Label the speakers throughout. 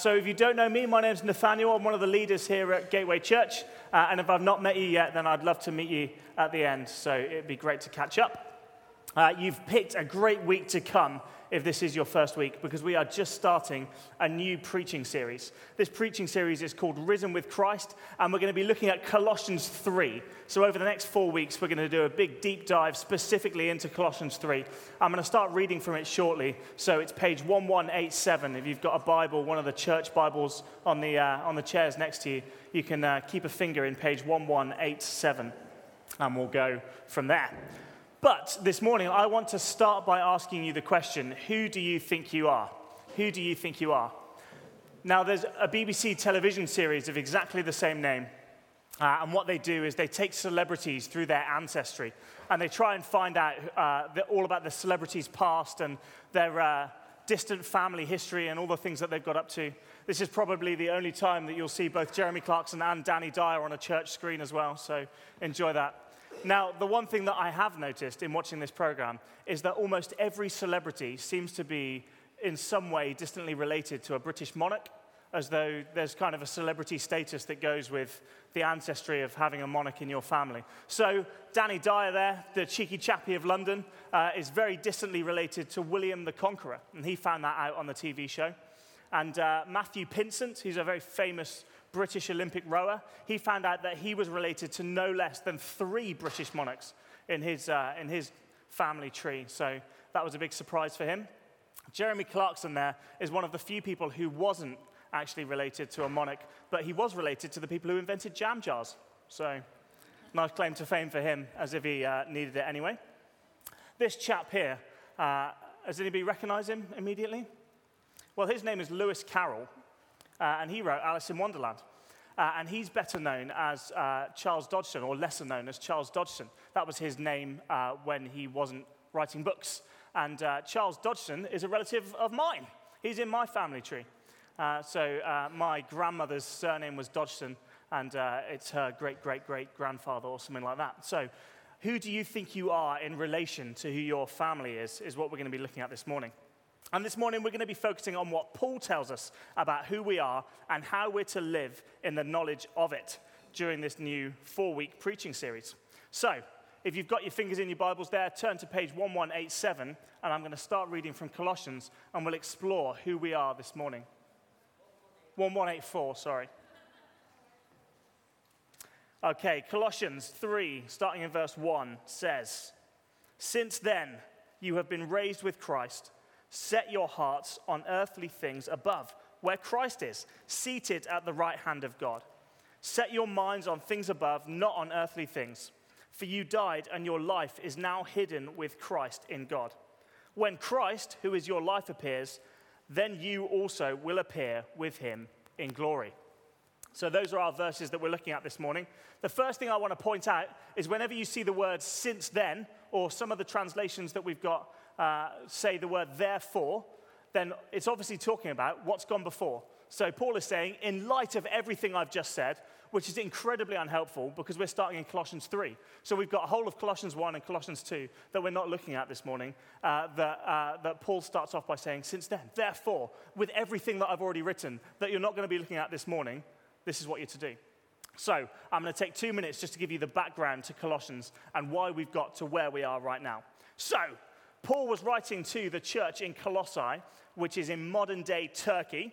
Speaker 1: So, if you don't know me, my name's Nathaniel. I'm one of the leaders here at Gateway Church. Uh, and if I've not met you yet, then I'd love to meet you at the end. So, it'd be great to catch up. Uh, you've picked a great week to come if this is your first week, because we are just starting a new preaching series. This preaching series is called Risen with Christ, and we're going to be looking at Colossians 3. So, over the next four weeks, we're going to do a big deep dive specifically into Colossians 3. I'm going to start reading from it shortly. So, it's page 1187. If you've got a Bible, one of the church Bibles on the, uh, on the chairs next to you, you can uh, keep a finger in page 1187, and we'll go from there. But this morning, I want to start by asking you the question who do you think you are? Who do you think you are? Now, there's a BBC television series of exactly the same name. Uh, and what they do is they take celebrities through their ancestry and they try and find out uh, the, all about the celebrities' past and their uh, distant family history and all the things that they've got up to. This is probably the only time that you'll see both Jeremy Clarkson and Danny Dyer on a church screen as well, so enjoy that. Now, the one thing that I have noticed in watching this program is that almost every celebrity seems to be in some way distantly related to a British monarch, as though there's kind of a celebrity status that goes with the ancestry of having a monarch in your family. So, Danny Dyer, there, the cheeky chappie of London, uh, is very distantly related to William the Conqueror, and he found that out on the TV show. And uh, Matthew Pinsent, who's a very famous British Olympic rower, he found out that he was related to no less than three British monarchs in his, uh, in his family tree. So that was a big surprise for him. Jeremy Clarkson there is one of the few people who wasn't actually related to a monarch, but he was related to the people who invented jam jars. So nice claim to fame for him, as if he uh, needed it anyway. This chap here, uh, does anybody recognize him immediately? Well, his name is Lewis Carroll, uh, and he wrote Alice in Wonderland. Uh, and he's better known as uh, Charles Dodgson, or lesser known as Charles Dodgson. That was his name uh, when he wasn't writing books. And uh, Charles Dodgson is a relative of mine. He's in my family tree. Uh, so my grandmother's surname was Dodgson, and it's her great great great grandfather, or something like that. So, who do you think you are in relation to who your family is, is what we're going to be looking at this morning. And this morning, we're going to be focusing on what Paul tells us about who we are and how we're to live in the knowledge of it during this new four week preaching series. So, if you've got your fingers in your Bibles there, turn to page 1187, and I'm going to start reading from Colossians, and we'll explore who we are this morning. 1184, sorry. Okay, Colossians 3, starting in verse 1, says, Since then you have been raised with Christ Set your hearts on earthly things above, where Christ is, seated at the right hand of God. Set your minds on things above, not on earthly things. For you died, and your life is now hidden with Christ in God. When Christ, who is your life, appears, then you also will appear with him in glory. So, those are our verses that we're looking at this morning. The first thing I want to point out is whenever you see the word since then, or some of the translations that we've got uh, say the word therefore, then it's obviously talking about what's gone before. So Paul is saying, in light of everything I've just said, which is incredibly unhelpful because we're starting in Colossians 3. So we've got a whole of Colossians 1 and Colossians 2 that we're not looking at this morning, uh, that, uh, that Paul starts off by saying, since then, therefore, with everything that I've already written that you're not going to be looking at this morning, this is what you're to do. So I'm going to take two minutes just to give you the background to Colossians and why we've got to where we are right now. So, Paul was writing to the church in Colossae, which is in modern day Turkey,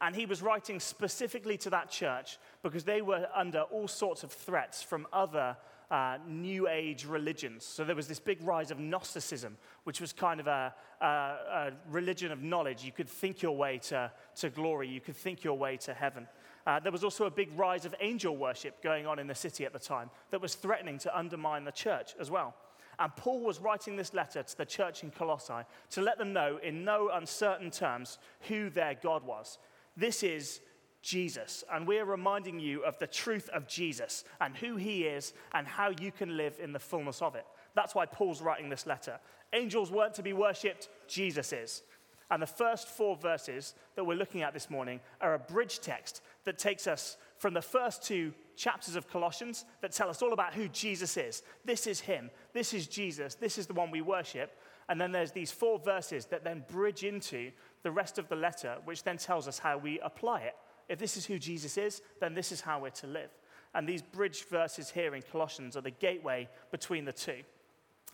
Speaker 1: and he was writing specifically to that church because they were under all sorts of threats from other uh, New Age religions. So there was this big rise of Gnosticism, which was kind of a, a, a religion of knowledge. You could think your way to, to glory, you could think your way to heaven. Uh, there was also a big rise of angel worship going on in the city at the time that was threatening to undermine the church as well. And Paul was writing this letter to the church in Colossae to let them know in no uncertain terms who their God was. This is Jesus. And we're reminding you of the truth of Jesus and who he is and how you can live in the fullness of it. That's why Paul's writing this letter. Angels weren't to be worshipped, Jesus is. And the first four verses that we're looking at this morning are a bridge text that takes us from the first two chapters of Colossians that tell us all about who Jesus is. This is Him. This is Jesus. This is the one we worship. And then there's these four verses that then bridge into the rest of the letter, which then tells us how we apply it. If this is who Jesus is, then this is how we're to live. And these bridge verses here in Colossians are the gateway between the two.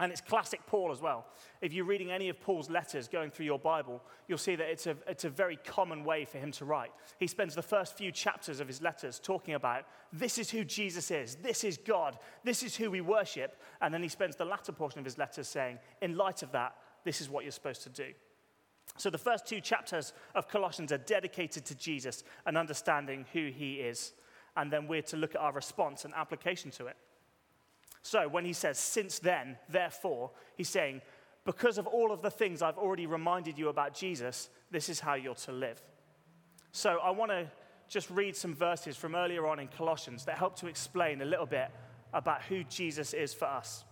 Speaker 1: And it's classic Paul as well. If you're reading any of Paul's letters going through your Bible, you'll see that it's a, it's a very common way for him to write. He spends the first few chapters of his letters talking about this is who Jesus is, this is God, this is who we worship. And then he spends the latter portion of his letters saying, in light of that, this is what you're supposed to do. So the first two chapters of Colossians are dedicated to Jesus and understanding who he is. And then we're to look at our response and application to it. So when he says, since then, therefore, he's saying, because of all of the things I've already reminded you about Jesus, this is how you're to live. So I want to just read some verses from earlier on in Colossians that help to explain a little bit about who Jesus is for us.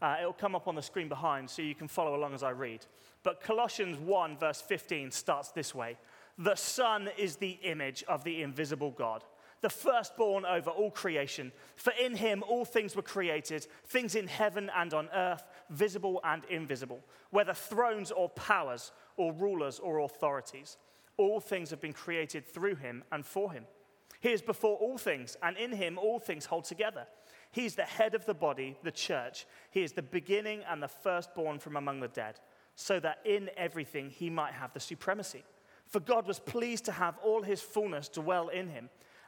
Speaker 1: Uh, it'll come up on the screen behind so you can follow along as I read. But Colossians 1, verse 15, starts this way The Son is the image of the invisible God the firstborn over all creation. For in him all things were created, things in heaven and on earth, visible and invisible, whether thrones or powers, or rulers or authorities. All things have been created through him and for him. He is before all things, and in him all things hold together. He is the head of the body, the church. He is the beginning and the firstborn from among the dead, so that in everything he might have the supremacy. For God was pleased to have all his fullness dwell in him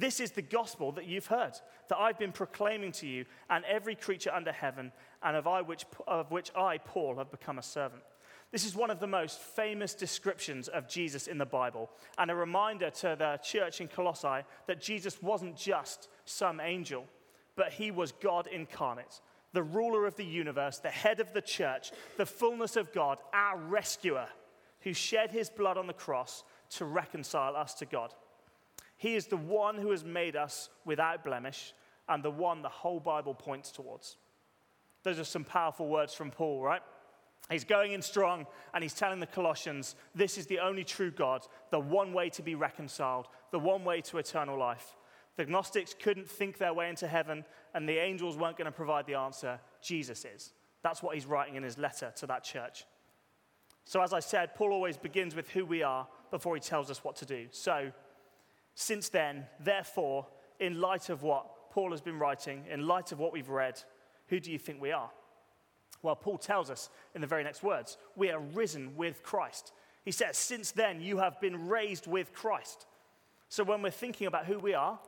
Speaker 1: this is the gospel that you've heard, that I've been proclaiming to you and every creature under heaven, and of, I which, of which I, Paul, have become a servant. This is one of the most famous descriptions of Jesus in the Bible, and a reminder to the church in Colossae that Jesus wasn't just some angel, but he was God incarnate, the ruler of the universe, the head of the church, the fullness of God, our rescuer, who shed his blood on the cross to reconcile us to God. He is the one who has made us without blemish and the one the whole Bible points towards. Those are some powerful words from Paul, right? He's going in strong and he's telling the Colossians this is the only true God, the one way to be reconciled, the one way to eternal life. The Gnostics couldn't think their way into heaven, and the angels weren't going to provide the answer. Jesus is. That's what he's writing in his letter to that church. So, as I said, Paul always begins with who we are before he tells us what to do. So, since then, therefore, in light of what Paul has been writing, in light of what we've read, who do you think we are? Well, Paul tells us in the very next words we are risen with Christ. He says, Since then, you have been raised with Christ. So when we're thinking about who we are,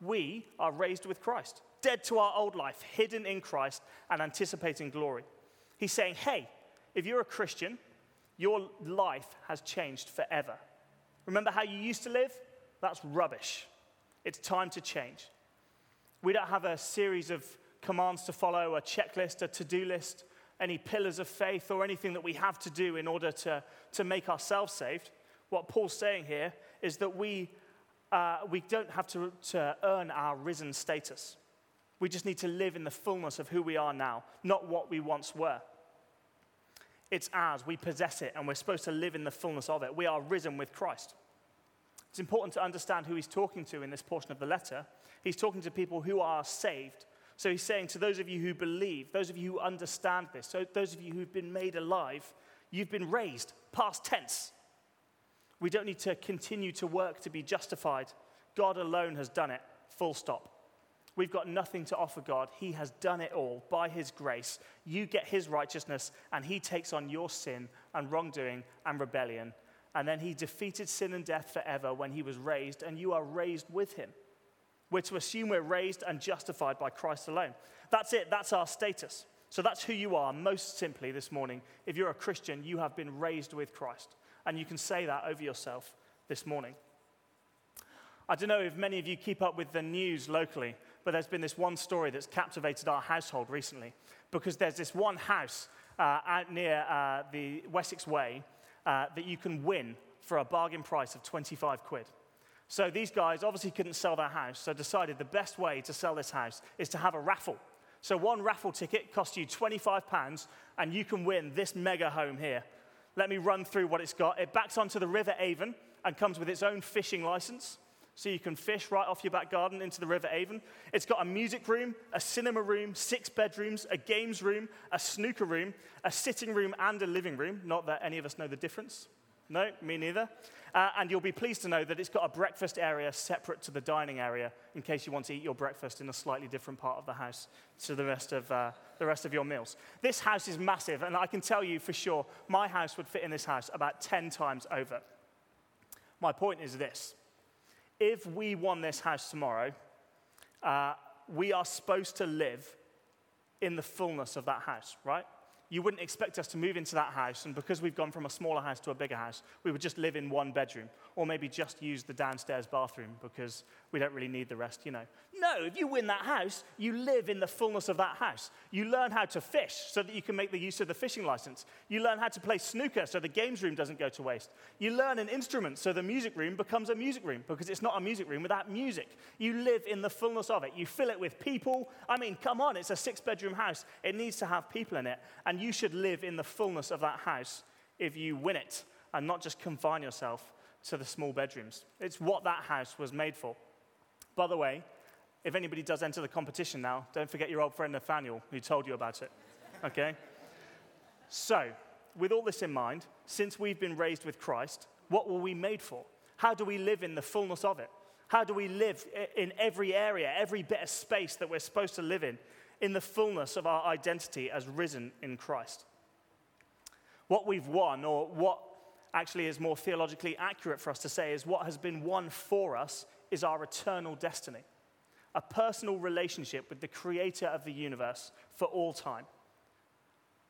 Speaker 1: we are raised with Christ, dead to our old life, hidden in Christ, and anticipating glory. He's saying, Hey, if you're a Christian, your life has changed forever. Remember how you used to live? That's rubbish. It's time to change. We don't have a series of commands to follow, a checklist, a to do list, any pillars of faith, or anything that we have to do in order to, to make ourselves saved. What Paul's saying here is that we, uh, we don't have to, to earn our risen status. We just need to live in the fullness of who we are now, not what we once were. It's ours, we possess it, and we're supposed to live in the fullness of it. We are risen with Christ. It's important to understand who he's talking to in this portion of the letter. He's talking to people who are saved. So he's saying to those of you who believe, those of you who understand this, so those of you who've been made alive, you've been raised, past tense. We don't need to continue to work to be justified. God alone has done it, full stop. We've got nothing to offer God. He has done it all by His grace. You get His righteousness, and He takes on your sin and wrongdoing and rebellion and then he defeated sin and death forever when he was raised, and you are raised with him. We're to assume we're raised and justified by Christ alone. That's it, that's our status. So that's who you are, most simply, this morning. If you're a Christian, you have been raised with Christ. And you can say that over yourself this morning. I don't know if many of you keep up with the news locally, but there's been this one story that's captivated our household recently because there's this one house uh, out near uh, the Wessex Way uh, that you can win for a bargain price of 25 quid. So these guys obviously couldn't sell their house, so decided the best way to sell this house is to have a raffle. So one raffle ticket costs you 25 pounds, and you can win this mega home here. Let me run through what it's got. It backs onto the River Avon and comes with its own fishing license. So you can fish right off your back garden into the River Avon. It's got a music room, a cinema room, six bedrooms, a games room, a snooker room, a sitting room, and a living room. Not that any of us know the difference. No, me neither. Uh, and you'll be pleased to know that it's got a breakfast area separate to the dining area in case you want to eat your breakfast in a slightly different part of the house to the rest of, uh, the rest of your meals. This house is massive, and I can tell you for sure my house would fit in this house about 10 times over. My point is this if we won this house tomorrow, uh, we are supposed to live in the fullness of that house, right? you wouldn't expect us to move into that house, and because we've gone from a smaller house to a bigger house, we would just live in one bedroom, or maybe just use the downstairs bathroom because we don't really need the rest, you know. No, if you win that house, you live in the fullness of that house. You learn how to fish so that you can make the use of the fishing license. You learn how to play snooker so the games room doesn't go to waste. You learn an instrument so the music room becomes a music room because it's not a music room without music. You live in the fullness of it. You fill it with people. I mean, come on, it's a six bedroom house. It needs to have people in it. And you should live in the fullness of that house if you win it and not just confine yourself to the small bedrooms. It's what that house was made for. By the way, if anybody does enter the competition now, don't forget your old friend Nathaniel who told you about it. Okay? So, with all this in mind, since we've been raised with Christ, what were we made for? How do we live in the fullness of it? How do we live in every area, every bit of space that we're supposed to live in, in the fullness of our identity as risen in Christ? What we've won, or what actually is more theologically accurate for us to say, is what has been won for us is our eternal destiny a personal relationship with the creator of the universe for all time.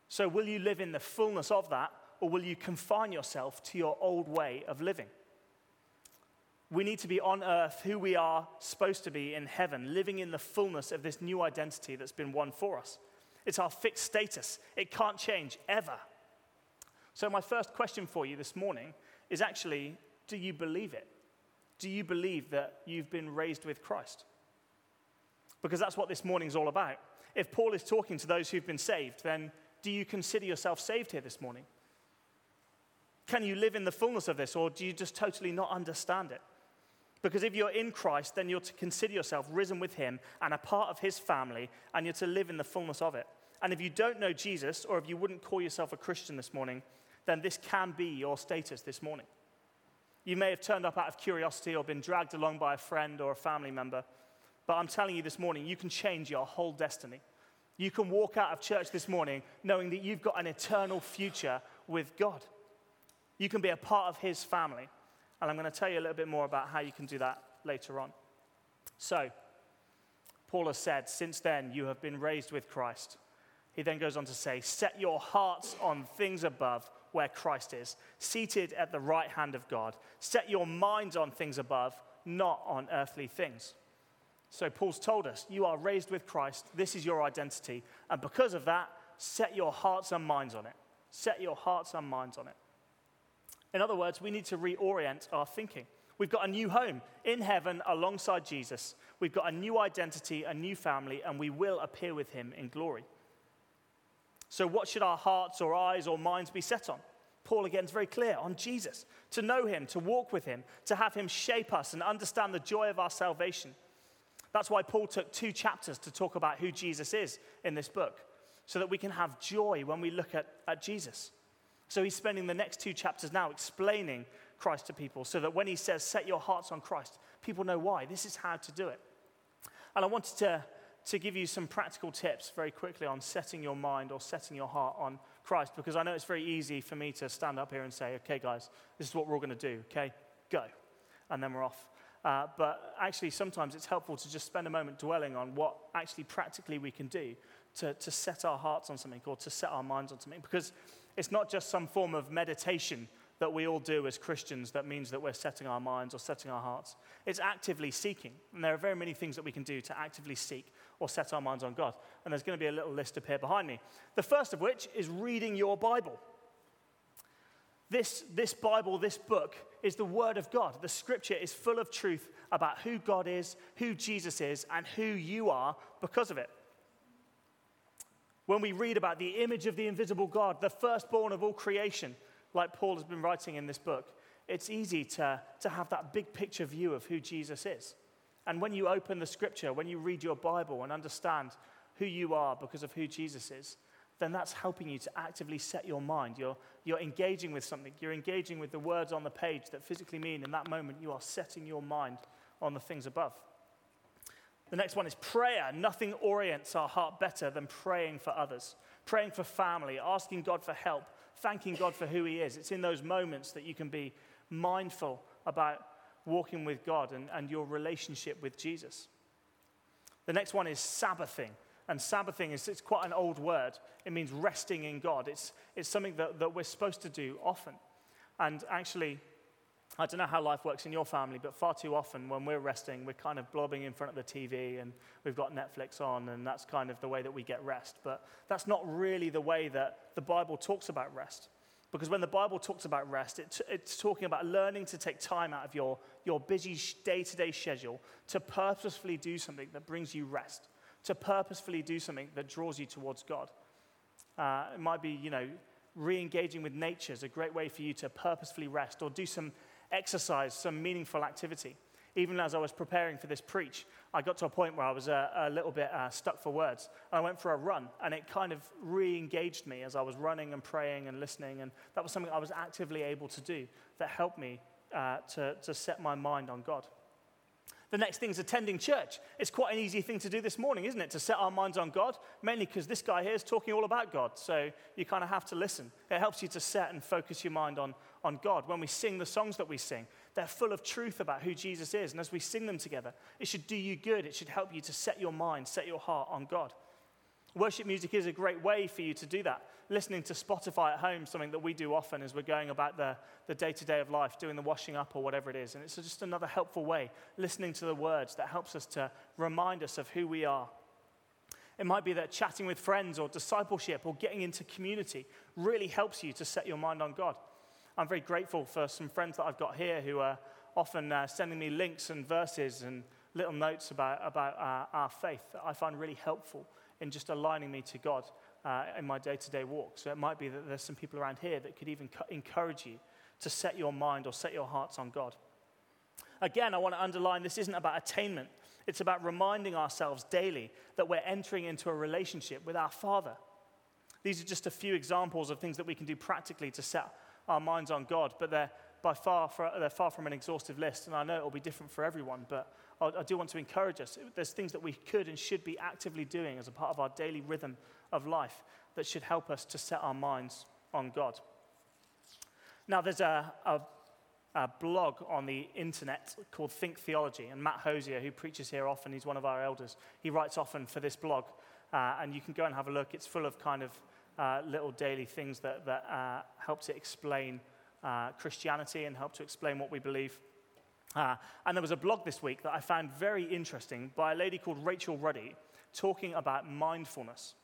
Speaker 1: So, will you live in the fullness of that, or will you confine yourself to your old way of living? We need to be on earth who we are supposed to be in heaven, living in the fullness of this new identity that's been won for us. It's our fixed status, it can't change ever. So, my first question for you this morning is actually do you believe it? Do you believe that you've been raised with Christ? Because that's what this morning's all about. If Paul is talking to those who've been saved, then do you consider yourself saved here this morning? Can you live in the fullness of this, or do you just totally not understand it? Because if you're in Christ, then you're to consider yourself risen with Him and a part of His family, and you're to live in the fullness of it. And if you don't know Jesus, or if you wouldn't call yourself a Christian this morning, then this can be your status this morning. You may have turned up out of curiosity or been dragged along by a friend or a family member, but I'm telling you this morning, you can change your whole destiny. You can walk out of church this morning knowing that you've got an eternal future with God. You can be a part of His family. And I'm going to tell you a little bit more about how you can do that later on. So, Paul has said, Since then you have been raised with Christ. He then goes on to say, Set your hearts on things above where Christ is, seated at the right hand of God. Set your minds on things above, not on earthly things. So, Paul's told us, You are raised with Christ. This is your identity. And because of that, set your hearts and minds on it. Set your hearts and minds on it. In other words, we need to reorient our thinking. We've got a new home in heaven alongside Jesus. We've got a new identity, a new family, and we will appear with him in glory. So, what should our hearts or eyes or minds be set on? Paul again is very clear on Jesus, to know him, to walk with him, to have him shape us and understand the joy of our salvation. That's why Paul took two chapters to talk about who Jesus is in this book, so that we can have joy when we look at, at Jesus. So he's spending the next two chapters now explaining Christ to people, so that when he says, set your hearts on Christ, people know why. This is how to do it. And I wanted to, to give you some practical tips very quickly on setting your mind or setting your heart on Christ, because I know it's very easy for me to stand up here and say, okay, guys, this is what we're all going to do, okay? Go. And then we're off. Uh, but actually, sometimes it's helpful to just spend a moment dwelling on what actually practically we can do to, to set our hearts on something or to set our minds on something. Because it's not just some form of meditation that we all do as Christians that means that we're setting our minds or setting our hearts. It's actively seeking. And there are very many things that we can do to actively seek or set our minds on God. And there's going to be a little list up here behind me. The first of which is reading your Bible. This, this Bible, this book, is the Word of God. The scripture is full of truth about who God is, who Jesus is, and who you are because of it. When we read about the image of the invisible God, the firstborn of all creation, like Paul has been writing in this book, it's easy to, to have that big picture view of who Jesus is. And when you open the scripture, when you read your Bible and understand who you are because of who Jesus is, then that's helping you to actively set your mind. You're, you're engaging with something. You're engaging with the words on the page that physically mean in that moment you are setting your mind on the things above. The next one is prayer. Nothing orients our heart better than praying for others, praying for family, asking God for help, thanking God for who He is. It's in those moments that you can be mindful about walking with God and, and your relationship with Jesus. The next one is Sabbathing. And Sabbathing is it's quite an old word. It means resting in God. It's, it's something that, that we're supposed to do often. And actually, I don't know how life works in your family, but far too often when we're resting, we're kind of blobbing in front of the TV and we've got Netflix on, and that's kind of the way that we get rest. But that's not really the way that the Bible talks about rest. Because when the Bible talks about rest, it, it's talking about learning to take time out of your, your busy day to day schedule to purposefully do something that brings you rest, to purposefully do something that draws you towards God. Uh, it might be, you know, re engaging with nature is a great way for you to purposefully rest or do some exercise, some meaningful activity. Even as I was preparing for this preach, I got to a point where I was a, a little bit uh, stuck for words. I went for a run, and it kind of re engaged me as I was running and praying and listening. And that was something I was actively able to do that helped me uh, to, to set my mind on God. The next thing is attending church. It's quite an easy thing to do this morning, isn't it? To set our minds on God, mainly because this guy here is talking all about God. So you kind of have to listen. It helps you to set and focus your mind on, on God. When we sing the songs that we sing, they're full of truth about who Jesus is. And as we sing them together, it should do you good. It should help you to set your mind, set your heart on God. Worship music is a great way for you to do that. Listening to Spotify at home, something that we do often as we're going about the, the day-to-day of life, doing the washing up or whatever it is. And it's just another helpful way, listening to the words that helps us to remind us of who we are. It might be that chatting with friends or discipleship or getting into community really helps you to set your mind on God. I'm very grateful for some friends that I've got here who are often uh, sending me links and verses and little notes about, about uh, our faith that I find really helpful in just aligning me to God uh, in my day to day walk. So it might be that there's some people around here that could even encourage you to set your mind or set your hearts on God. Again, I want to underline this isn't about attainment, it's about reminding ourselves daily that we're entering into a relationship with our Father. These are just a few examples of things that we can do practically to set our minds on God, but they're by far, they're far from an exhaustive list, and I know it will be different for everyone, but I do want to encourage us. There's things that we could and should be actively doing as a part of our daily rhythm of life that should help us to set our minds on God. Now, there's a, a, a blog on the internet called Think Theology, and Matt Hosier, who preaches here often, he's one of our elders, he writes often for this blog, uh, and you can go and have a look. It's full of kind of uh, little daily things that, that uh, help to explain uh, Christianity and help to explain what we believe. Uh, and there was a blog this week that I found very interesting by a lady called Rachel Ruddy talking about mindfulness.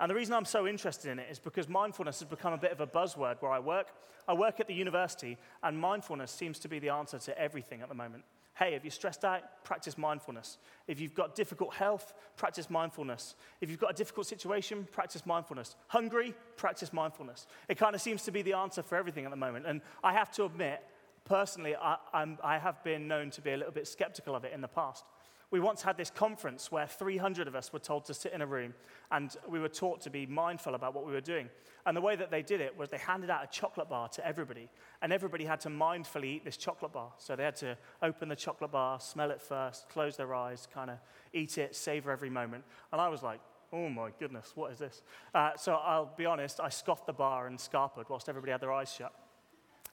Speaker 1: And the reason I'm so interested in it is because mindfulness has become a bit of a buzzword where I work. I work at the university, and mindfulness seems to be the answer to everything at the moment. Hey, if you're stressed out, practice mindfulness. If you've got difficult health, practice mindfulness. If you've got a difficult situation, practice mindfulness. Hungry, practice mindfulness. It kind of seems to be the answer for everything at the moment. And I have to admit, personally, I, I have been known to be a little bit skeptical of it in the past. We once had this conference where 300 of us were told to sit in a room and we were taught to be mindful about what we were doing. And the way that they did it was they handed out a chocolate bar to everybody, and everybody had to mindfully eat this chocolate bar. So they had to open the chocolate bar, smell it first, close their eyes, kind of eat it, savor every moment. And I was like, oh my goodness, what is this? Uh, so I'll be honest, I scoffed the bar and scarpered whilst everybody had their eyes shut.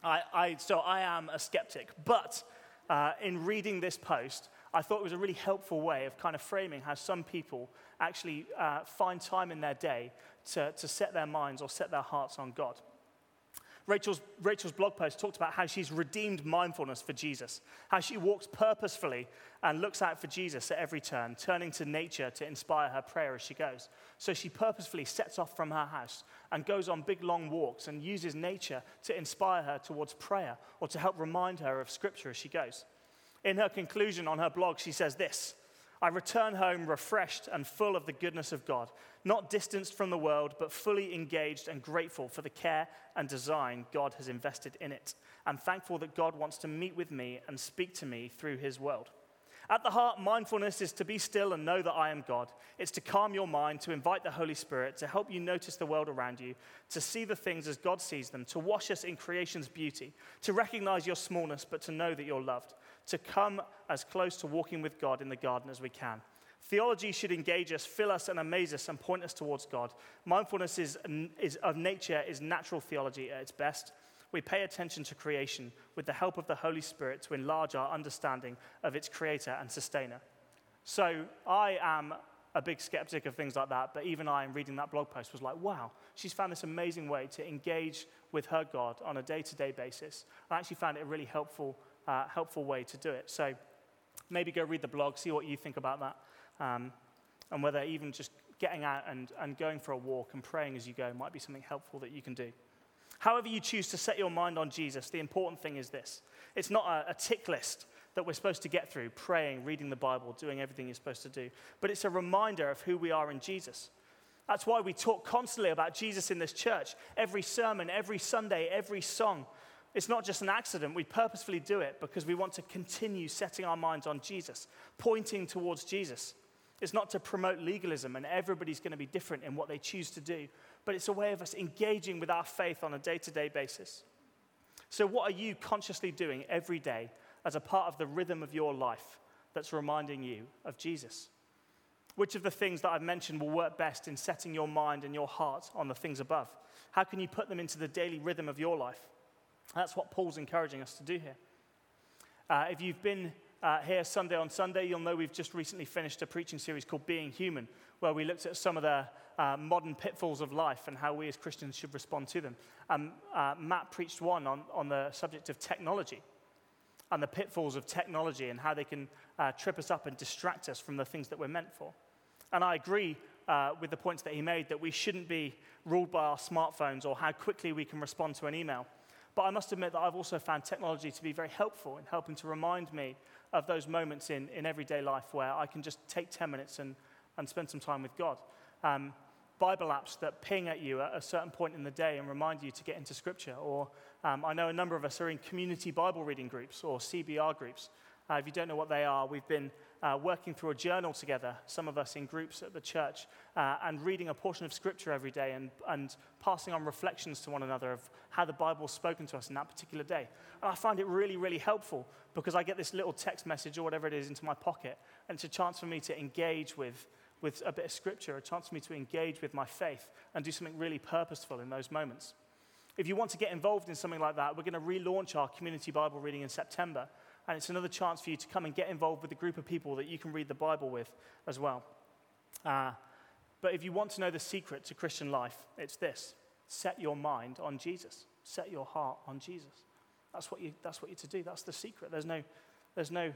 Speaker 1: I, I, so I am a skeptic. But uh, in reading this post, I thought it was a really helpful way of kind of framing how some people actually uh, find time in their day to, to set their minds or set their hearts on God. Rachel's, Rachel's blog post talked about how she's redeemed mindfulness for Jesus, how she walks purposefully and looks out for Jesus at every turn, turning to nature to inspire her prayer as she goes. So she purposefully sets off from her house and goes on big long walks and uses nature to inspire her towards prayer or to help remind her of scripture as she goes. In her conclusion on her blog, she says this I return home refreshed and full of the goodness of God, not distanced from the world, but fully engaged and grateful for the care and design God has invested in it. I'm thankful that God wants to meet with me and speak to me through his world. At the heart, mindfulness is to be still and know that I am God. It's to calm your mind, to invite the Holy Spirit, to help you notice the world around you, to see the things as God sees them, to wash us in creation's beauty, to recognize your smallness, but to know that you're loved, to come as close to walking with God in the garden as we can. Theology should engage us, fill us, and amaze us, and point us towards God. Mindfulness is, is, of nature is natural theology at its best we pay attention to creation with the help of the Holy Spirit to enlarge our understanding of its creator and sustainer. So I am a big skeptic of things like that, but even I, in reading that blog post, was like, wow, she's found this amazing way to engage with her God on a day to day basis. I actually found it really helpful, uh, helpful way to do it. So maybe go read the blog, see what you think about that, um, and whether even just getting out and, and going for a walk and praying as you go might be something helpful that you can do. However, you choose to set your mind on Jesus, the important thing is this it's not a, a tick list that we're supposed to get through praying, reading the Bible, doing everything you're supposed to do, but it's a reminder of who we are in Jesus. That's why we talk constantly about Jesus in this church. Every sermon, every Sunday, every song. It's not just an accident. We purposefully do it because we want to continue setting our minds on Jesus, pointing towards Jesus. It's not to promote legalism and everybody's going to be different in what they choose to do, but it's a way of us engaging with our faith on a day to day basis. So, what are you consciously doing every day as a part of the rhythm of your life that's reminding you of Jesus? Which of the things that I've mentioned will work best in setting your mind and your heart on the things above? How can you put them into the daily rhythm of your life? That's what Paul's encouraging us to do here. Uh, if you've been uh, here Sunday on Sunday, you'll know we've just recently finished a preaching series called Being Human, where we looked at some of the uh, modern pitfalls of life and how we as Christians should respond to them. Um, uh, Matt preached one on, on the subject of technology and the pitfalls of technology and how they can uh, trip us up and distract us from the things that we're meant for. And I agree uh, with the points that he made that we shouldn't be ruled by our smartphones or how quickly we can respond to an email. But I must admit that I've also found technology to be very helpful in helping to remind me of those moments in, in everyday life where I can just take 10 minutes and, and spend some time with God. Um, Bible apps that ping at you at a certain point in the day and remind you to get into Scripture. Or um, I know a number of us are in community Bible reading groups or CBR groups. Uh, if you don't know what they are, we've been uh, working through a journal together, some of us in groups at the church, uh, and reading a portion of Scripture every day and, and passing on reflections to one another of how the Bible's spoken to us in that particular day. And I find it really, really helpful because I get this little text message or whatever it is into my pocket, and it's a chance for me to engage with, with a bit of Scripture, a chance for me to engage with my faith and do something really purposeful in those moments. If you want to get involved in something like that, we're going to relaunch our community Bible reading in September. And it's another chance for you to come and get involved with a group of people that you can read the Bible with as well. Uh, but if you want to know the secret to Christian life, it's this set your mind on Jesus, set your heart on Jesus. That's what, you, that's what you're to do. That's the secret. There's no, there's no,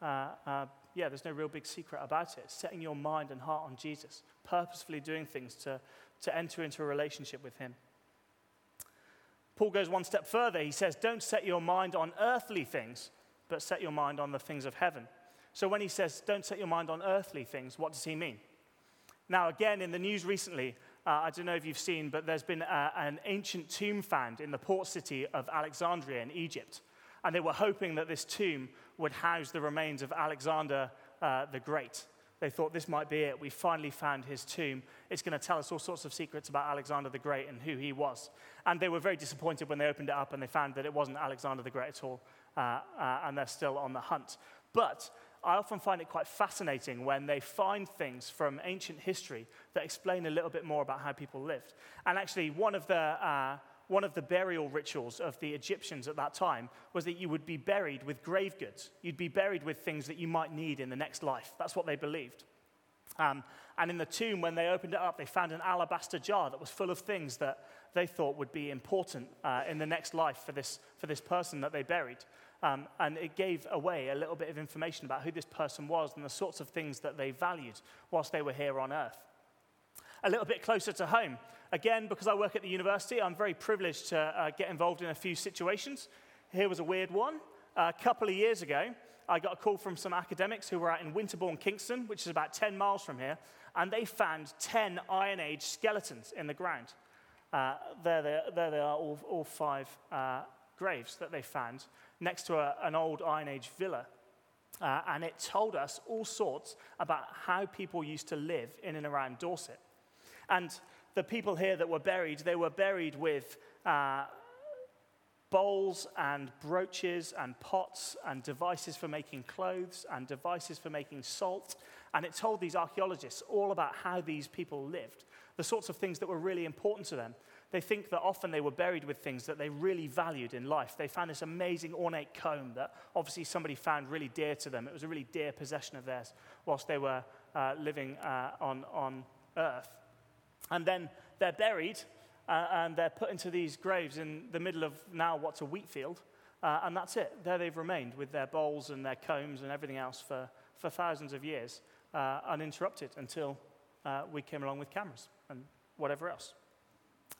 Speaker 1: uh, uh, yeah, there's no real big secret about it. Setting your mind and heart on Jesus, purposefully doing things to, to enter into a relationship with Him. Paul goes one step further. He says, Don't set your mind on earthly things, but set your mind on the things of heaven. So when he says, don't set your mind on earthly things, what does he mean? Now, again, in the news recently, uh, I don't know if you've seen, but there's been a, uh, an ancient tomb found in the port city of Alexandria in Egypt. And they were hoping that this tomb would house the remains of Alexander uh, the Great. They thought this might be it. We finally found his tomb. It's going to tell us all sorts of secrets about Alexander the Great and who he was. And they were very disappointed when they opened it up and they found that it wasn't Alexander the Great at all, uh, uh, and they're still on the hunt. But I often find it quite fascinating when they find things from ancient history that explain a little bit more about how people lived. And actually, one of the uh, one of the burial rituals of the Egyptians at that time was that you would be buried with grave goods. You'd be buried with things that you might need in the next life. That's what they believed. Um, and in the tomb, when they opened it up, they found an alabaster jar that was full of things that they thought would be important uh, in the next life for this, for this person that they buried. Um, and it gave away a little bit of information about who this person was and the sorts of things that they valued whilst they were here on earth. A little bit closer to home, again, because I work at the university, I'm very privileged to uh, get involved in a few situations. Here was a weird one. a couple of years ago, I got a call from some academics who were out in Winterborne, Kingston, which is about 10 miles from here, and they found 10 Iron Age skeletons in the ground. Uh, there, they, there they are, all, all five uh, graves that they found next to a, an old Iron Age villa. Uh, and it told us all sorts about how people used to live in and around Dorset. And the people here that were buried, they were buried with uh, bowls and brooches and pots and devices for making clothes and devices for making salt. And it told these archaeologists all about how these people lived, the sorts of things that were really important to them. They think that often they were buried with things that they really valued in life. They found this amazing ornate comb that obviously somebody found really dear to them. It was a really dear possession of theirs whilst they were uh, living uh, on, on earth. And then they're buried uh, and they're put into these graves in the middle of now what's a wheat field. Uh, and that's it. There they've remained with their bowls and their combs and everything else for, for thousands of years, uh, uninterrupted until uh, we came along with cameras and whatever else.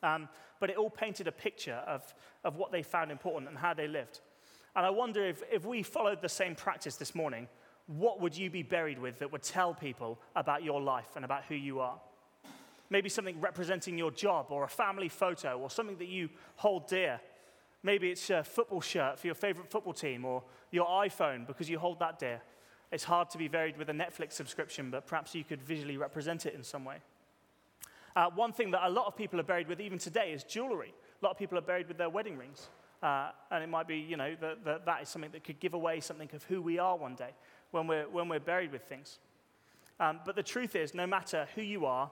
Speaker 1: Um, but it all painted a picture of, of what they found important and how they lived. And I wonder if, if we followed the same practice this morning, what would you be buried with that would tell people about your life and about who you are? Maybe something representing your job or a family photo or something that you hold dear. Maybe it's a football shirt for your favorite football team or your iPhone because you hold that dear. It's hard to be buried with a Netflix subscription, but perhaps you could visually represent it in some way. Uh, one thing that a lot of people are buried with even today is jewelry. A lot of people are buried with their wedding rings. Uh, and it might be, you know, that, that, that is something that could give away something of who we are one day when we're, when we're buried with things. Um, but the truth is, no matter who you are,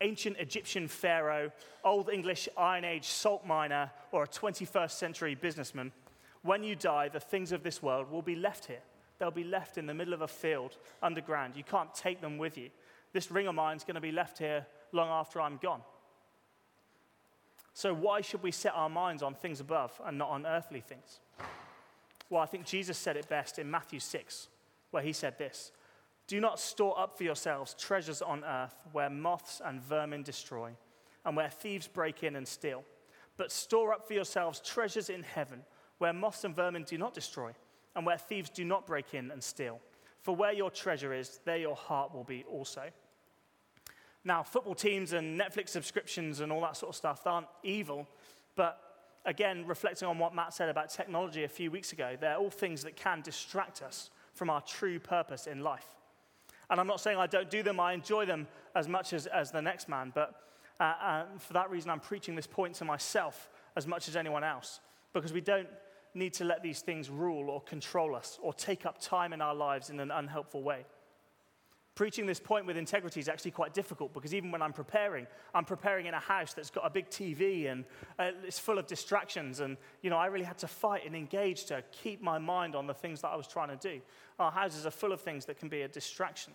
Speaker 1: ancient Egyptian pharaoh, old English Iron Age salt miner, or a 21st century businessman, when you die, the things of this world will be left here. They'll be left in the middle of a field underground. You can't take them with you. This ring of mine is going to be left here long after I'm gone. So, why should we set our minds on things above and not on earthly things? Well, I think Jesus said it best in Matthew 6, where he said this Do not store up for yourselves treasures on earth where moths and vermin destroy and where thieves break in and steal, but store up for yourselves treasures in heaven where moths and vermin do not destroy and where thieves do not break in and steal. For where your treasure is, there your heart will be also. Now, football teams and Netflix subscriptions and all that sort of stuff aren't evil, but again, reflecting on what Matt said about technology a few weeks ago, they're all things that can distract us from our true purpose in life. And I'm not saying I don't do them, I enjoy them as much as, as the next man, but uh, uh, for that reason, I'm preaching this point to myself as much as anyone else, because we don't need to let these things rule or control us or take up time in our lives in an unhelpful way preaching this point with integrity is actually quite difficult because even when I'm preparing, I'm preparing in a house that's got a big TV and uh, it's full of distractions. And, you know, I really had to fight and engage to keep my mind on the things that I was trying to do. Our houses are full of things that can be a distraction.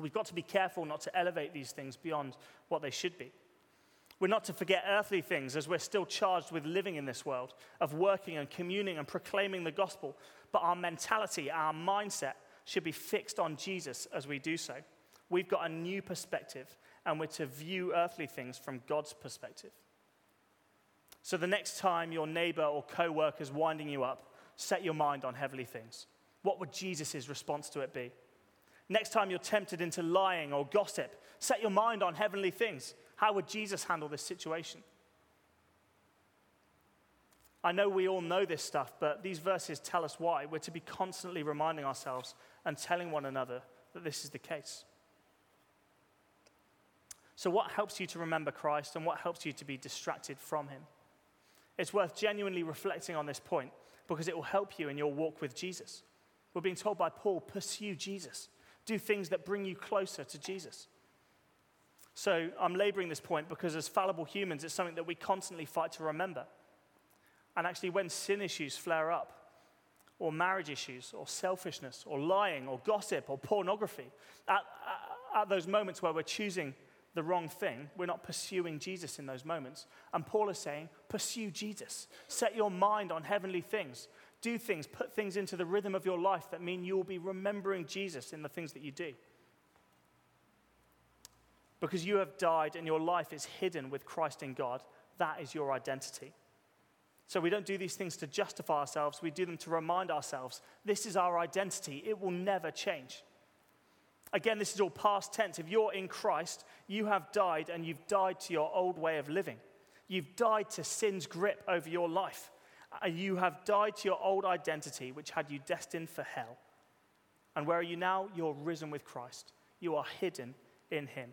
Speaker 1: We've got to be careful not to elevate these things beyond what they should be. We're not to forget earthly things as we're still charged with living in this world, of working and communing and proclaiming the gospel. But our mentality, our mindset, should be fixed on Jesus as we do so. We've got a new perspective, and we're to view earthly things from God's perspective. So the next time your neighbor or co worker is winding you up, set your mind on heavenly things. What would Jesus' response to it be? Next time you're tempted into lying or gossip, set your mind on heavenly things. How would Jesus handle this situation? I know we all know this stuff, but these verses tell us why. We're to be constantly reminding ourselves and telling one another that this is the case. So, what helps you to remember Christ and what helps you to be distracted from him? It's worth genuinely reflecting on this point because it will help you in your walk with Jesus. We're being told by Paul pursue Jesus, do things that bring you closer to Jesus. So, I'm laboring this point because as fallible humans, it's something that we constantly fight to remember. And actually, when sin issues flare up, or marriage issues, or selfishness, or lying, or gossip, or pornography, at, at those moments where we're choosing the wrong thing, we're not pursuing Jesus in those moments. And Paul is saying, pursue Jesus. Set your mind on heavenly things. Do things, put things into the rhythm of your life that mean you will be remembering Jesus in the things that you do. Because you have died and your life is hidden with Christ in God, that is your identity. So we don't do these things to justify ourselves, we do them to remind ourselves this is our identity. It will never change. Again, this is all past tense. If you're in Christ, you have died and you've died to your old way of living. You've died to sin's grip over your life. And you have died to your old identity, which had you destined for hell. And where are you now? You're risen with Christ. You are hidden in Him.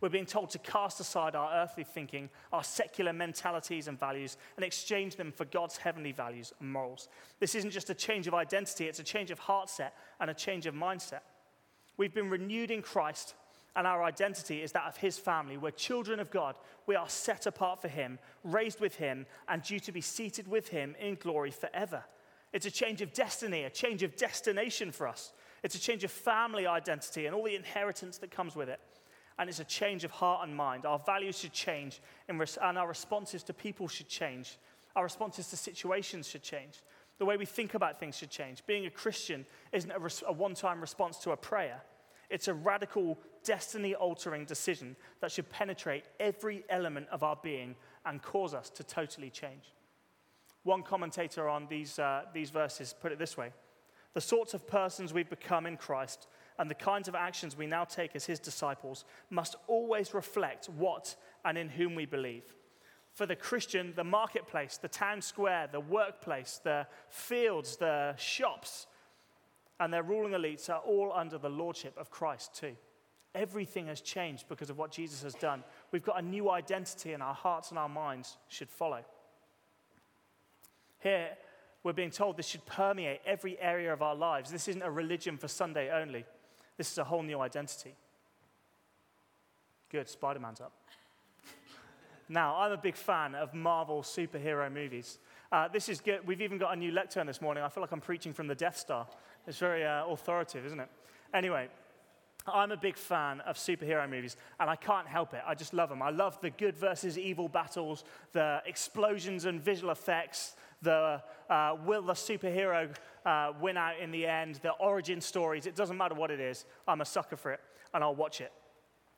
Speaker 1: We're being told to cast aside our earthly thinking, our secular mentalities and values, and exchange them for God's heavenly values and morals. This isn't just a change of identity, it's a change of heart set and a change of mindset. We've been renewed in Christ, and our identity is that of His family. We're children of God. We are set apart for Him, raised with Him, and due to be seated with Him in glory forever. It's a change of destiny, a change of destination for us. It's a change of family identity and all the inheritance that comes with it and it's a change of heart and mind. Our values should change, and our responses to people should change. Our responses to situations should change. The way we think about things should change. Being a Christian isn't a, res- a one time response to a prayer, it's a radical, destiny altering decision that should penetrate every element of our being and cause us to totally change. One commentator on these, uh, these verses put it this way The sorts of persons we've become in Christ and the kinds of actions we now take as his disciples must always reflect what and in whom we believe. For the Christian, the marketplace, the town square, the workplace, the fields, the shops, and their ruling elites are all under the lordship of Christ too. Everything has changed because of what Jesus has done. We've got a new identity, and our hearts and our minds should follow. Here, we're being told this should permeate every area of our lives. This isn't a religion for Sunday only. This is a whole new identity. Good, Spider Man's up. now, I'm a big fan of Marvel superhero movies. Uh, this is good. We've even got a new lectern this morning. I feel like I'm preaching from the Death Star. It's very uh, authoritative, isn't it? Anyway, I'm a big fan of superhero movies, and I can't help it. I just love them. I love the good versus evil battles, the explosions and visual effects, the uh, will the superhero uh, win out in the end, the origin stories. It doesn't matter what it is. I'm a sucker for it, and I'll watch it.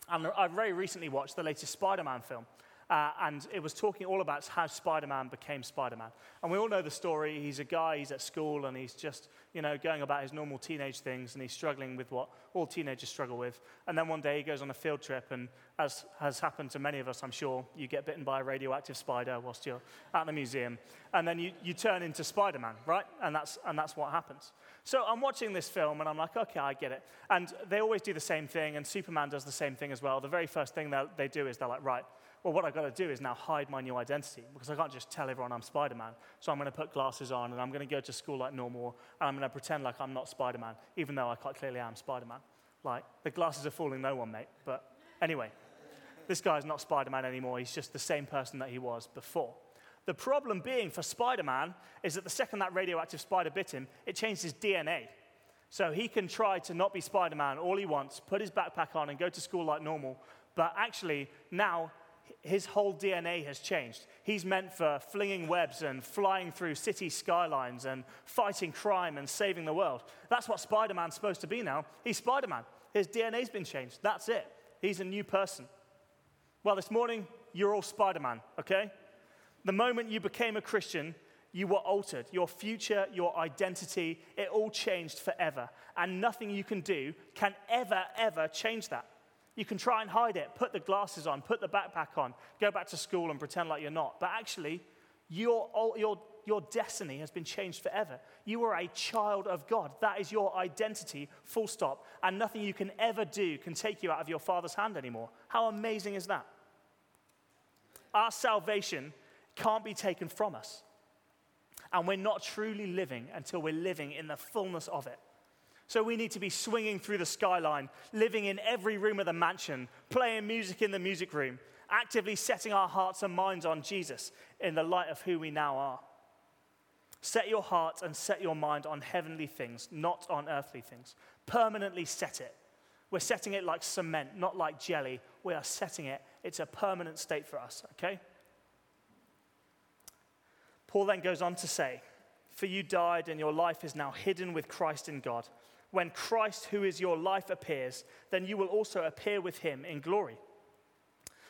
Speaker 1: And I very recently watched the latest Spider Man film. Uh, and it was talking all about how Spider Man became Spider Man. And we all know the story. He's a guy, he's at school, and he's just, you know, going about his normal teenage things, and he's struggling with what all teenagers struggle with. And then one day he goes on a field trip, and as has happened to many of us, I'm sure, you get bitten by a radioactive spider whilst you're at the museum. And then you, you turn into Spider Man, right? And that's, and that's what happens. So I'm watching this film, and I'm like, okay, I get it. And they always do the same thing, and Superman does the same thing as well. The very first thing they do is they're like, right, well, what I've got to do is now hide my new identity because I can't just tell everyone I'm Spider Man. So I'm going to put glasses on and I'm going to go to school like normal and I'm going to pretend like I'm not Spider Man, even though I quite clearly am Spider Man. Like, the glasses are fooling no one, mate. But anyway, this guy's not Spider Man anymore. He's just the same person that he was before. The problem being for Spider Man is that the second that radioactive spider bit him, it changed his DNA. So he can try to not be Spider Man all he wants, put his backpack on, and go to school like normal. But actually, now his whole DNA has changed. He's meant for flinging webs and flying through city skylines and fighting crime and saving the world. That's what Spider Man's supposed to be now. He's Spider Man. His DNA's been changed. That's it. He's a new person. Well, this morning, you're all Spider Man, okay? The moment you became a Christian, you were altered. Your future, your identity, it all changed forever. And nothing you can do can ever, ever change that. You can try and hide it, put the glasses on, put the backpack on, go back to school and pretend like you're not. But actually, your, your, your destiny has been changed forever. You are a child of God. That is your identity, full stop. And nothing you can ever do can take you out of your Father's hand anymore. How amazing is that? Our salvation can't be taken from us. And we're not truly living until we're living in the fullness of it. So we need to be swinging through the skyline, living in every room of the mansion, playing music in the music room, actively setting our hearts and minds on Jesus in the light of who we now are. Set your heart and set your mind on heavenly things, not on earthly things. Permanently set it. We're setting it like cement, not like jelly. We are setting it. It's a permanent state for us, okay? Paul then goes on to say, For you died, and your life is now hidden with Christ in God. When Christ, who is your life, appears, then you will also appear with him in glory.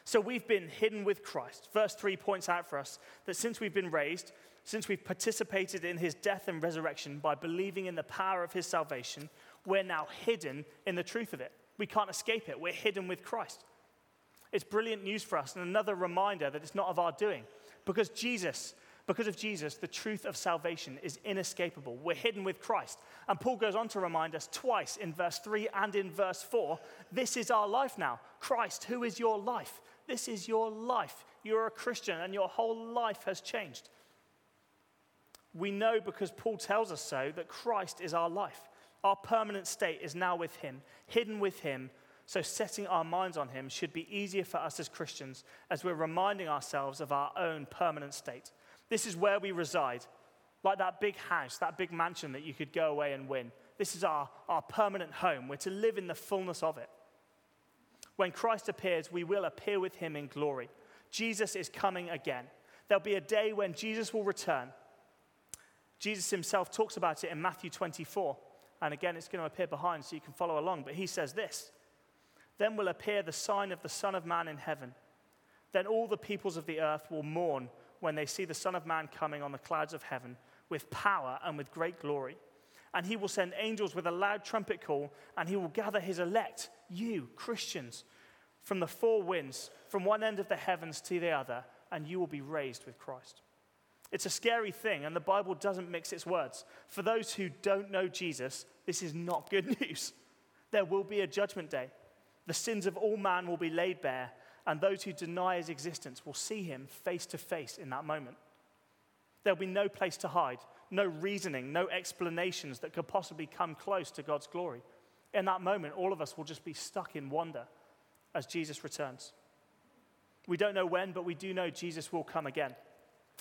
Speaker 1: So we've been hidden with Christ. Verse 3 points out for us that since we've been raised, since we've participated in his death and resurrection by believing in the power of his salvation, we're now hidden in the truth of it. We can't escape it. We're hidden with Christ. It's brilliant news for us and another reminder that it's not of our doing. Because Jesus, because of Jesus, the truth of salvation is inescapable. We're hidden with Christ. And Paul goes on to remind us twice in verse 3 and in verse 4 this is our life now. Christ, who is your life? This is your life. You're a Christian and your whole life has changed. We know because Paul tells us so that Christ is our life. Our permanent state is now with Him, hidden with Him. So, setting our minds on Him should be easier for us as Christians as we're reminding ourselves of our own permanent state. This is where we reside, like that big house, that big mansion that you could go away and win. This is our, our permanent home. We're to live in the fullness of it. When Christ appears, we will appear with Him in glory. Jesus is coming again. There'll be a day when Jesus will return. Jesus himself talks about it in Matthew 24. And again, it's going to appear behind so you can follow along. But he says this Then will appear the sign of the Son of Man in heaven. Then all the peoples of the earth will mourn when they see the Son of Man coming on the clouds of heaven with power and with great glory. And he will send angels with a loud trumpet call, and he will gather his elect, you, Christians, from the four winds, from one end of the heavens to the other, and you will be raised with Christ. It's a scary thing, and the Bible doesn't mix its words. For those who don't know Jesus, this is not good news. There will be a judgment day. The sins of all man will be laid bare, and those who deny his existence will see him face to face in that moment. There'll be no place to hide, no reasoning, no explanations that could possibly come close to God's glory. In that moment, all of us will just be stuck in wonder as Jesus returns. We don't know when, but we do know Jesus will come again.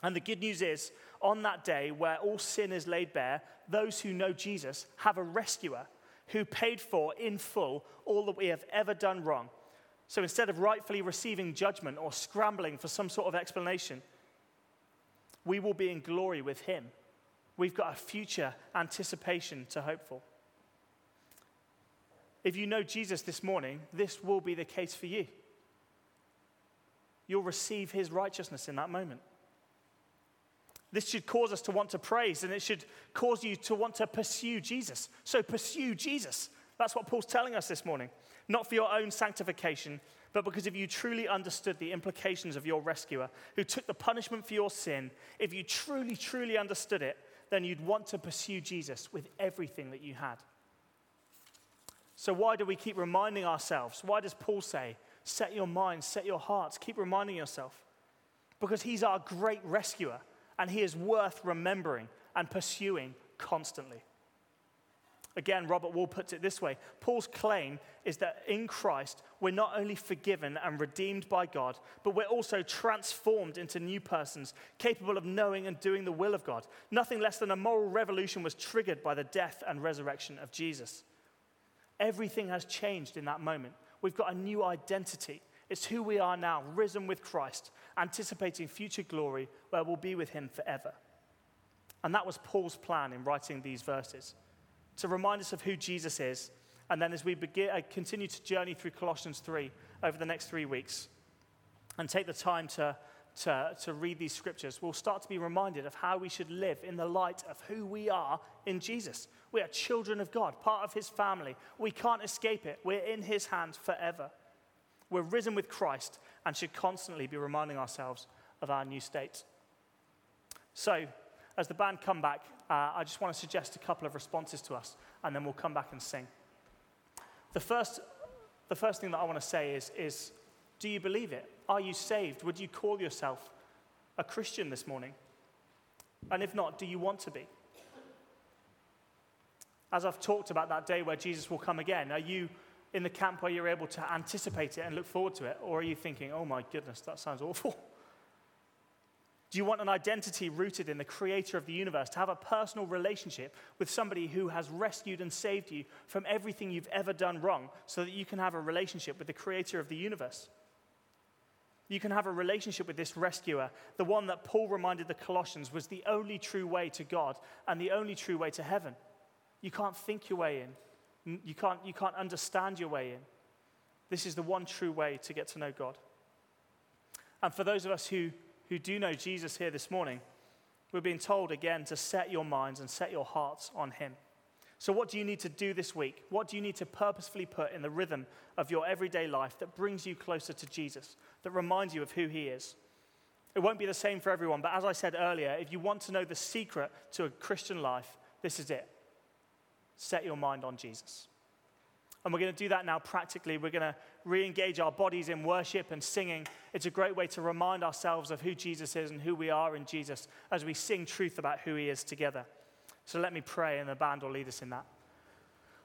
Speaker 1: And the good news is, on that day where all sin is laid bare, those who know Jesus have a rescuer who paid for in full all that we have ever done wrong. So instead of rightfully receiving judgment or scrambling for some sort of explanation, we will be in glory with him. We've got a future anticipation to hope for. If you know Jesus this morning, this will be the case for you. You'll receive his righteousness in that moment. This should cause us to want to praise and it should cause you to want to pursue Jesus. So pursue Jesus. That's what Paul's telling us this morning. Not for your own sanctification, but because if you truly understood the implications of your rescuer who took the punishment for your sin, if you truly, truly understood it, then you'd want to pursue Jesus with everything that you had. So, why do we keep reminding ourselves? Why does Paul say, set your minds, set your hearts, keep reminding yourself? Because he's our great rescuer and he is worth remembering and pursuing constantly. Again, Robert Wall puts it this way Paul's claim is that in Christ, we're not only forgiven and redeemed by God, but we're also transformed into new persons capable of knowing and doing the will of God. Nothing less than a moral revolution was triggered by the death and resurrection of Jesus. Everything has changed in that moment. We've got a new identity. It's who we are now, risen with Christ, anticipating future glory where we'll be with him forever. And that was Paul's plan in writing these verses to remind us of who Jesus is. And then as we begin, uh, continue to journey through Colossians 3 over the next three weeks and take the time to, to, to read these scriptures, we'll start to be reminded of how we should live in the light of who we are in Jesus. We are children of God, part of his family. We can't escape it. We're in his hands forever. We're risen with Christ and should constantly be reminding ourselves of our new state. So, as the band come back, uh, I just want to suggest a couple of responses to us, and then we'll come back and sing. The first, the first thing that I want to say is, is do you believe it? Are you saved? Would you call yourself a Christian this morning? And if not, do you want to be? As I've talked about that day where Jesus will come again, are you in the camp where you're able to anticipate it and look forward to it? Or are you thinking, oh my goodness, that sounds awful? Do you want an identity rooted in the creator of the universe, to have a personal relationship with somebody who has rescued and saved you from everything you've ever done wrong so that you can have a relationship with the creator of the universe? You can have a relationship with this rescuer, the one that Paul reminded the Colossians was the only true way to God and the only true way to heaven. You can't think your way in, you can't, you can't understand your way in. This is the one true way to get to know God. And for those of us who who do know Jesus here this morning, we're being told again to set your minds and set your hearts on Him. So, what do you need to do this week? What do you need to purposefully put in the rhythm of your everyday life that brings you closer to Jesus, that reminds you of who He is? It won't be the same for everyone, but as I said earlier, if you want to know the secret to a Christian life, this is it. Set your mind on Jesus. And we're going to do that now practically. We're going to re engage our bodies in worship and singing. It's a great way to remind ourselves of who Jesus is and who we are in Jesus as we sing truth about who he is together. So let me pray, and the band will lead us in that.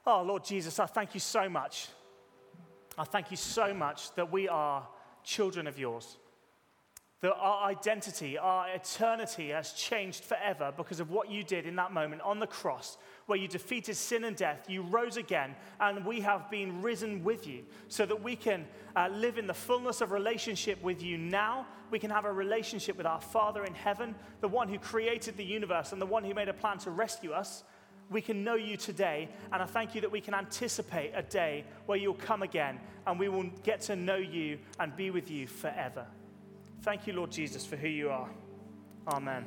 Speaker 1: Oh, Lord Jesus, I thank you so much. I thank you so much that we are children of yours that our identity, our eternity has changed forever because of what you did in that moment on the cross, where you defeated sin and death. You rose again, and we have been risen with you so that we can uh, live in the fullness of relationship with you now. We can have a relationship with our Father in heaven, the one who created the universe and the one who made a plan to rescue us. We can know you today, and I thank you that we can anticipate a day where you'll come again and we will get to know you and be with you forever. Thank you, Lord Jesus, for who you are. Amen.